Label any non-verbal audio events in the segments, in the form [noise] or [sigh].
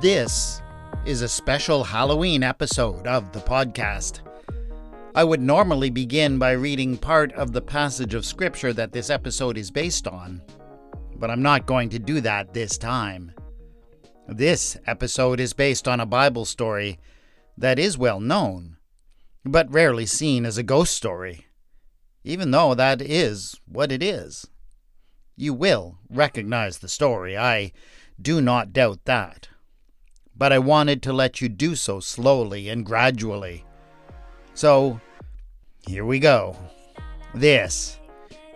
This is a special Halloween episode of the podcast. I would normally begin by reading part of the passage of Scripture that this episode is based on, but I'm not going to do that this time. This episode is based on a Bible story that is well known, but rarely seen as a ghost story, even though that is what it is. You will recognize the story, I do not doubt that. But I wanted to let you do so slowly and gradually. So, here we go. This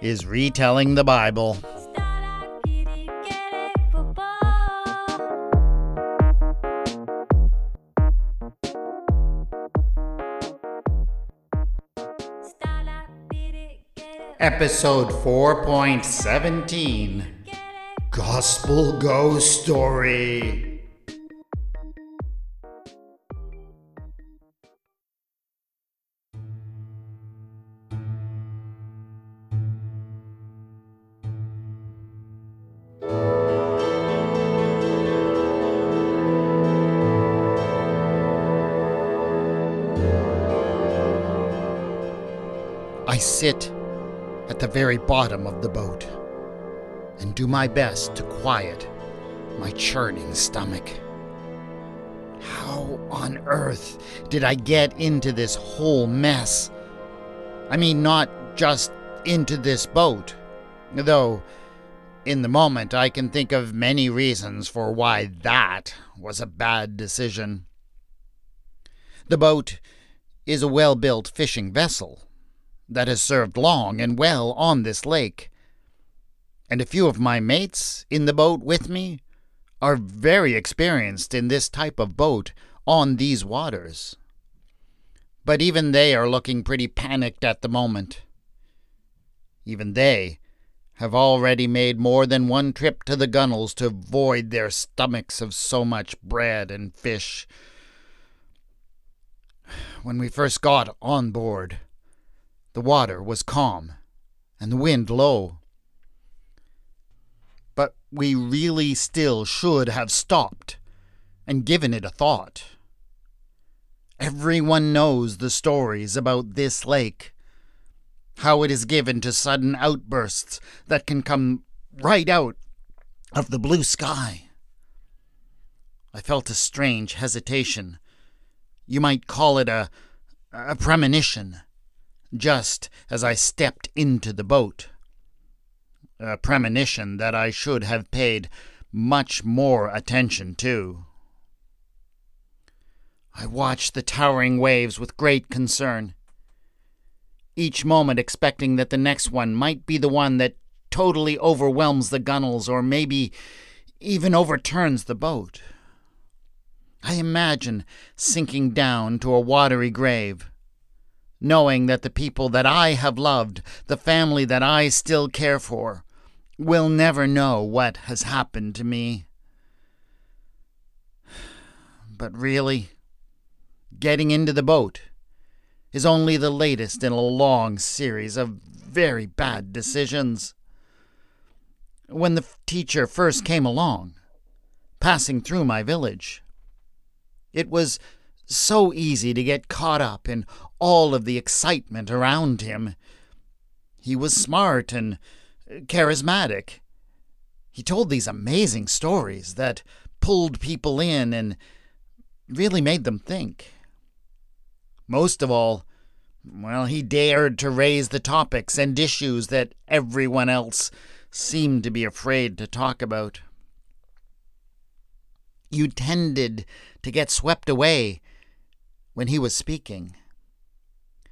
is Retelling the Bible. Episode 4.17 Gospel Ghost Story. Sit at the very bottom of the boat and do my best to quiet my churning stomach. How on earth did I get into this whole mess? I mean, not just into this boat, though in the moment I can think of many reasons for why that was a bad decision. The boat is a well built fishing vessel that has served long and well on this lake. And a few of my mates in the boat with me are very experienced in this type of boat on these waters. But even they are looking pretty panicked at the moment. Even they have already made more than one trip to the gunnels to void their stomachs of so much bread and fish. When we first got on board, the water was calm, and the wind low. But we really still should have stopped and given it a thought. Everyone knows the stories about this lake, how it is given to sudden outbursts that can come right out of the blue sky. I felt a strange hesitation. You might call it a, a premonition just as I stepped into the boat. A premonition that I should have paid much more attention to. I watched the towering waves with great concern, each moment expecting that the next one might be the one that totally overwhelms the gunnels or maybe even overturns the boat. I imagine sinking down to a watery grave, knowing that the people that I have loved, the family that I still care for, will never know what has happened to me. But really, getting into the boat is only the latest in a long series of very bad decisions. When the teacher first came along, passing through my village, it was so easy to get caught up in all of the excitement around him. He was smart and charismatic. He told these amazing stories that pulled people in and really made them think. Most of all, well, he dared to raise the topics and issues that everyone else seemed to be afraid to talk about. You tended to get swept away when he was speaking.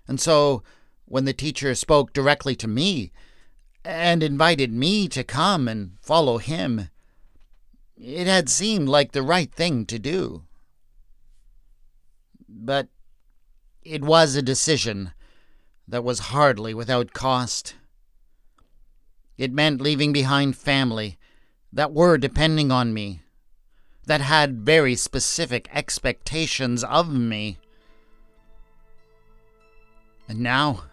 And so, when the teacher spoke directly to me and invited me to come and follow him, it had seemed like the right thing to do. But it was a decision that was hardly without cost. It meant leaving behind family that were depending on me, that had very specific expectations of me. And now,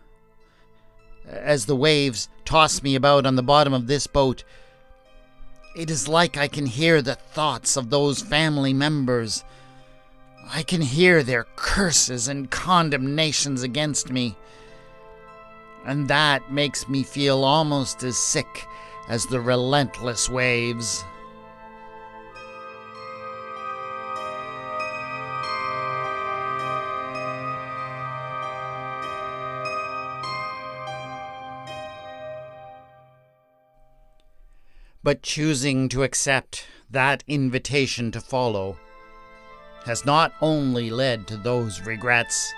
as the waves toss me about on the bottom of this boat, It is like I can hear the thoughts of those family members. I can hear their curses and condemnations against me. And that makes me feel almost as sick as the relentless waves. But choosing to accept that invitation to follow has not only led to those regrets,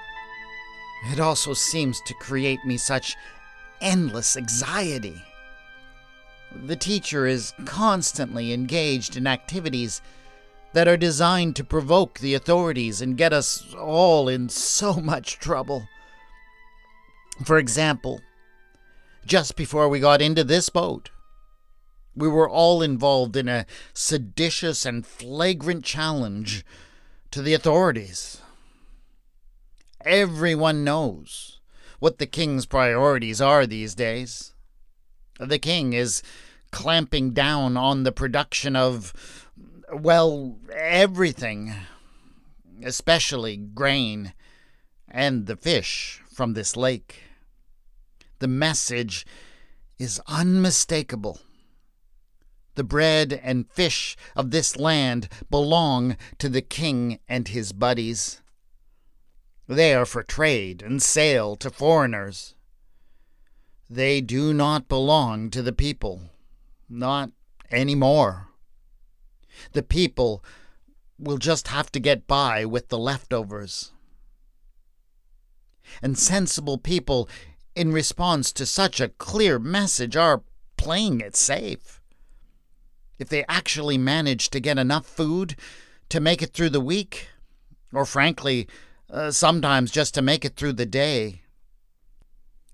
it also seems to create me such endless anxiety. The teacher is constantly engaged in activities that are designed to provoke the authorities and get us all in so much trouble. For example, just before we got into this boat, we were all involved in a seditious and flagrant challenge to the authorities. Everyone knows what the king's priorities are these days. The king is clamping down on the production of, well, everything, especially grain and the fish from this lake. The message is unmistakable. The bread and fish of this land belong to the king and his buddies. They are for trade and sale to foreigners. They do not belong to the people. Not any more. The people will just have to get by with the leftovers. And sensible people, in response to such a clear message, are playing it safe if they actually manage to get enough food to make it through the week, or frankly, uh, sometimes just to make it through the day.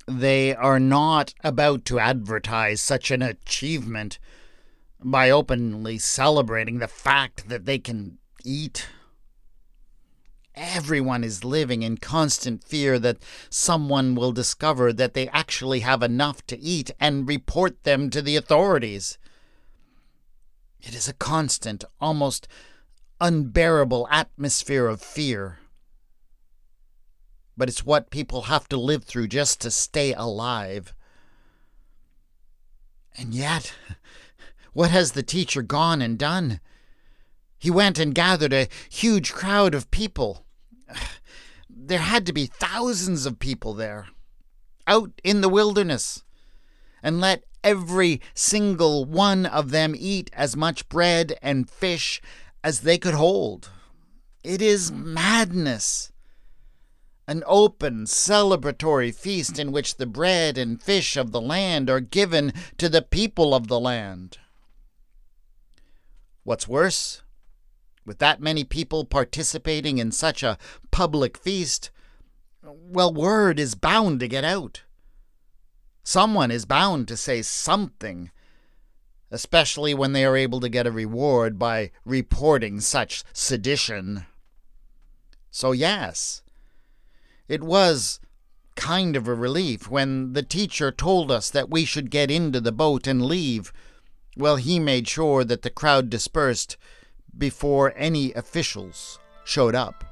They are not about to advertise such an achievement by openly celebrating the fact that they can eat. Everyone is living in constant fear that someone will discover that they actually have enough to eat and report them to the authorities. It is a constant, almost unbearable atmosphere of fear. But it's what people have to live through just to stay alive. And yet, [laughs] what has the teacher gone and done? He went and gathered a huge crowd of people. [sighs] There had to be thousands of people there, out in the wilderness, and let every single one of them eat as much bread and fish as they could hold. It is madness. An open, celebratory feast in which the bread and fish of the land are given to the people of the land. What's worse, with that many people participating in such a public feast, well, word is bound to get out. Someone is bound to say something, especially when they are able to get a reward by reporting such sedition. So, yes, it was kind of a relief when the teacher told us that we should get into the boat and leave. Well, he made sure that the crowd dispersed before any officials showed up.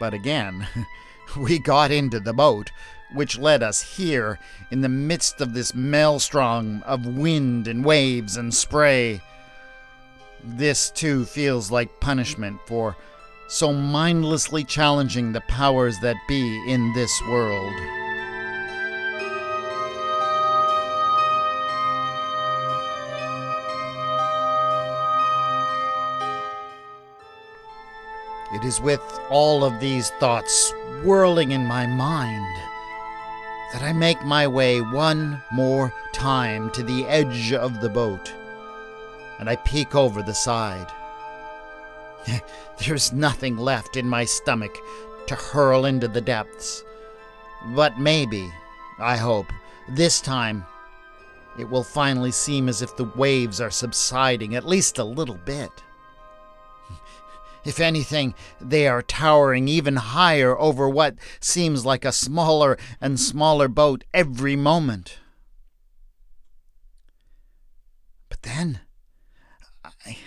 But again, [laughs] we got into the boat, which led us here in the midst of this maelstrom of wind and waves and spray. This, too, feels like punishment for so mindlessly challenging the powers that be in this world. It is with all of these thoughts whirling in my mind that I make my way one more time to the edge of the boat, and I peek over the side. [laughs] There's nothing left in my stomach to hurl into the depths, but maybe, I hope, this time it will finally seem as if the waves are subsiding at least a little bit. If anything, they are towering even higher over what seems like a smaller and smaller boat every moment. But then I,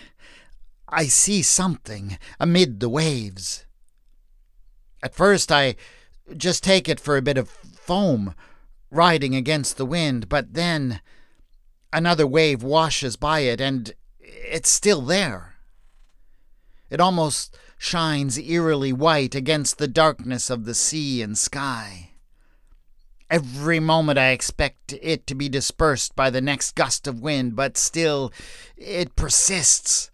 I see something amid the waves. At first, I just take it for a bit of foam riding against the wind, but then another wave washes by it and it's still there. It almost shines eerily white against the darkness of the sea and sky. Every moment I expect it to be dispersed by the next gust of wind, but still it persists.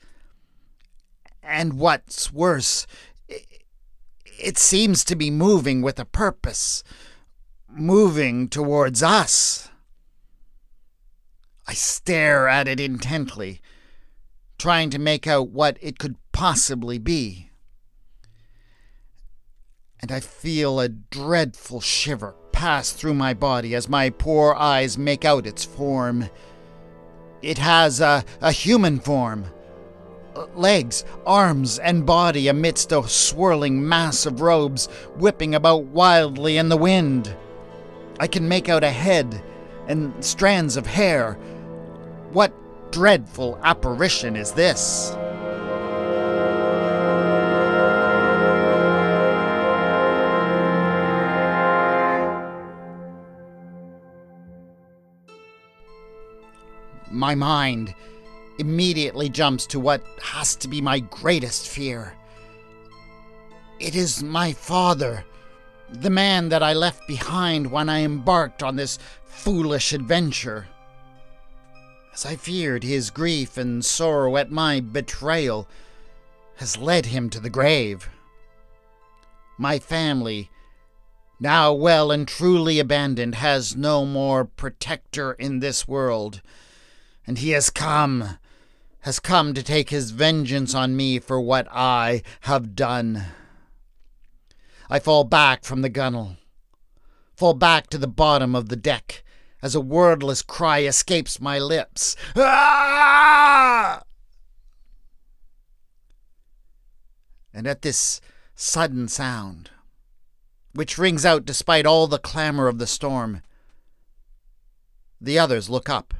And what's worse, it seems to be moving with a purpose, moving towards us. I stare at it intently, trying to make out what it could possibly be. And I feel a dreadful shiver pass through my body as my poor eyes make out its form. It has a, a human form uh, legs, arms, and body amidst a swirling mass of robes whipping about wildly in the wind. I can make out a head and strands of hair. What dreadful apparition is this? My mind immediately jumps to what has to be my greatest fear. It is my father, the man that I left behind when I embarked on this foolish adventure. As I feared, his grief and sorrow at my betrayal has led him to the grave. My family, now well and truly abandoned, has no more protector in this world, and he has come has come to take his vengeance on me for what I have done. I fall back from the gunwale, fall back to the bottom of the deck, as a wordless cry escapes my lips. Ah! And at this sudden sound, which rings out despite all the clamor of the storm, the others look up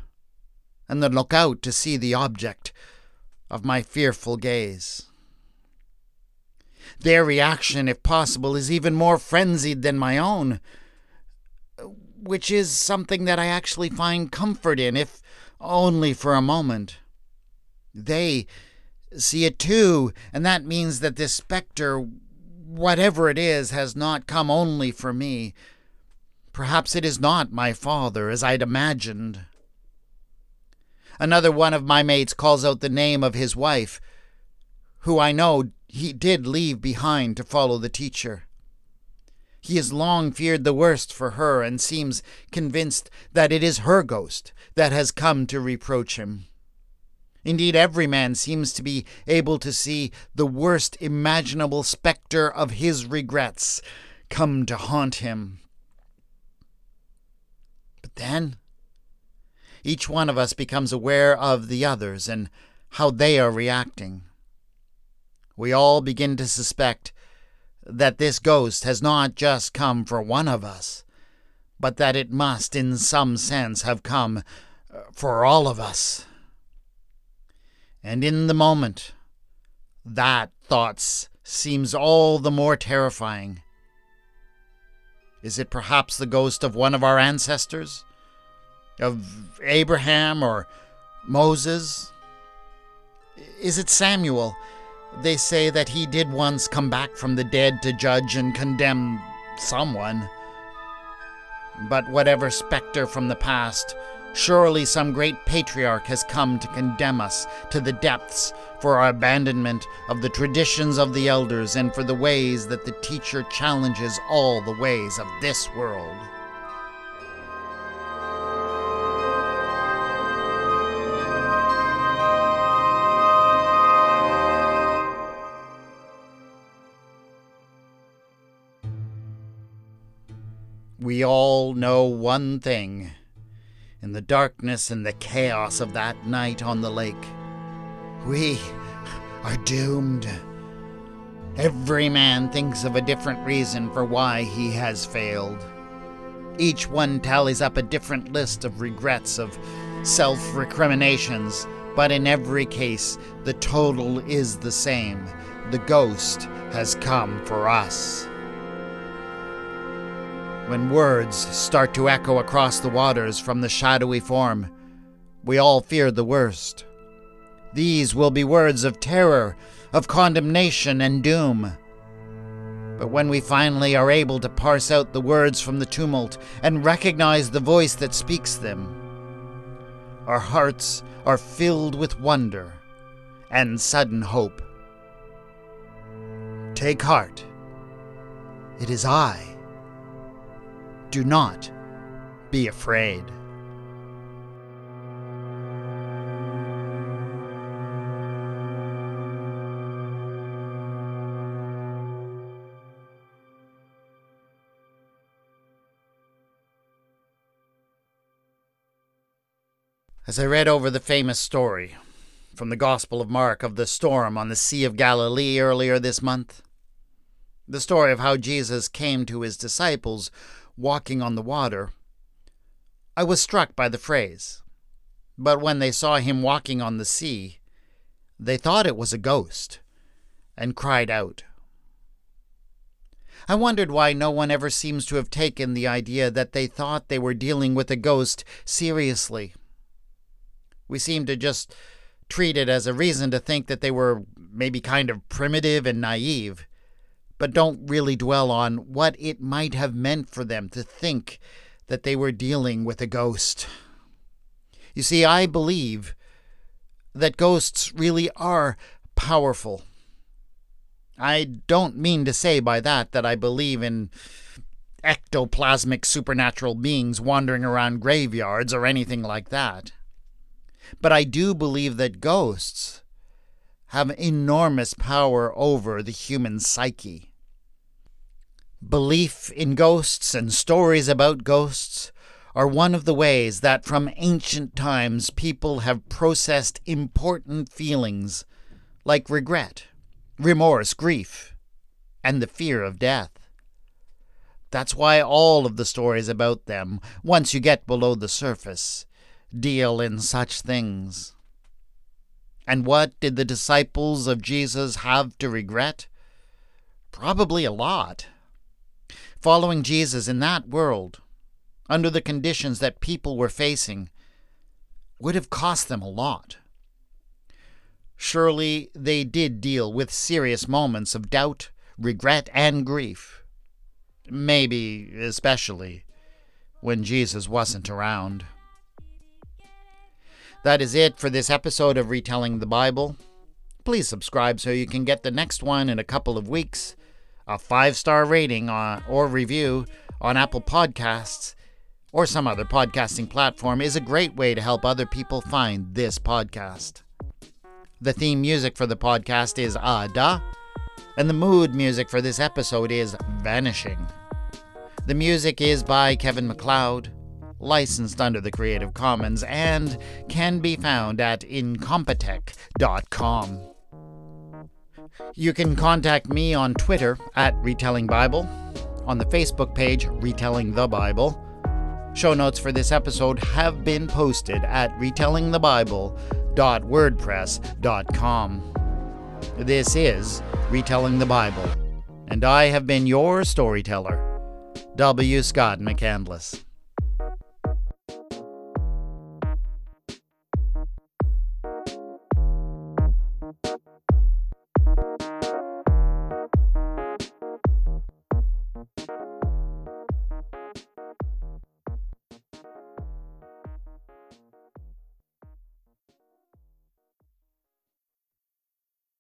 and then look out to see the object of my fearful gaze. Their reaction, if possible, is even more frenzied than my own, which is something that I actually find comfort in, if only for a moment. They see it too, and that means that this spectre, whatever it is, has not come only for me. Perhaps it is not my father, as I'd imagined. Another one of my mates calls out the name of his wife, who I know he did leave behind to follow the teacher. He has long feared the worst for her and seems convinced that it is her ghost that has come to reproach him. Indeed, every man seems to be able to see the worst imaginable spectre of his regrets come to haunt him. But then, each one of us becomes aware of the others and how they are reacting. We all begin to suspect that this ghost has not just come for one of us, but that it must, in some sense, have come uh, for all of us. And in the moment, that thought seems all the more terrifying. Is it perhaps the ghost of one of our ancestors? Of Abraham or Moses? Is it Samuel? They say that he did once come back from the dead to judge and condemn someone. But whatever spectre from the past, surely some great patriarch has come to condemn us to the depths for our abandonment of the traditions of the elders and for the ways that the teacher challenges all the ways of this world. We all know one thing. In the darkness and the chaos of that night on the lake, we are doomed. Every man thinks of a different reason for why he has failed. Each one tallies up a different list of regrets, of self recriminations, but in every case, the total is the same. The ghost has come for us. When words start to echo across the waters from the shadowy form, we all fear the worst. These will be words of terror, of condemnation and doom. But when we finally are able to parse out the words from the tumult and recognize the voice that speaks them, our hearts are filled with wonder and sudden hope. Take heart. It is I. Do not be afraid. As I read over the famous story from the Gospel of Mark of the storm on the Sea of Galilee earlier this month, the story of how Jesus came to his disciples walking on the water, I was struck by the phrase, but when they saw him walking on the sea, they thought it was a ghost and cried out. I wondered why no one ever seems to have taken the idea that they thought they were dealing with a ghost seriously. We seem to just treat it as a reason to think that they were maybe kind of primitive and naive, but don't really dwell on what it might have meant for them to think that they were dealing with a ghost. You see, I believe that ghosts really are powerful. I don't mean to say by that that I believe in ectoplasmic supernatural beings wandering around graveyards or anything like that. But I do believe that ghosts have enormous power over the human psyche. Belief in ghosts and stories about ghosts are one of the ways that from ancient times people have processed important feelings like regret, remorse, grief, and the fear of death. That's why all of the stories about them, once you get below the surface, deal in such things. And what did the disciples of Jesus have to regret? Probably a lot. Following Jesus in that world, under the conditions that people were facing, would have cost them a lot. Surely they did deal with serious moments of doubt, regret, and grief. Maybe especially when Jesus wasn't around. That is it for this episode of Retelling the Bible. Please subscribe so you can get the next one in a couple of weeks. A five star rating on, or review on Apple Podcasts or some other podcasting platform is a great way to help other people find this podcast. The theme music for the podcast is Ada, and the mood music for this episode is Vanishing. The music is by Kevin MacLeod licensed under the Creative Commons, and can be found at incompetech.com. You can contact me on Twitter at Retelling Bible, on the Facebook page Retelling the Bible. Show notes for this episode have been posted at retellingthebible.wordpress.com. This is Retelling the Bible, and I have been your storyteller, W. Scott McAndless.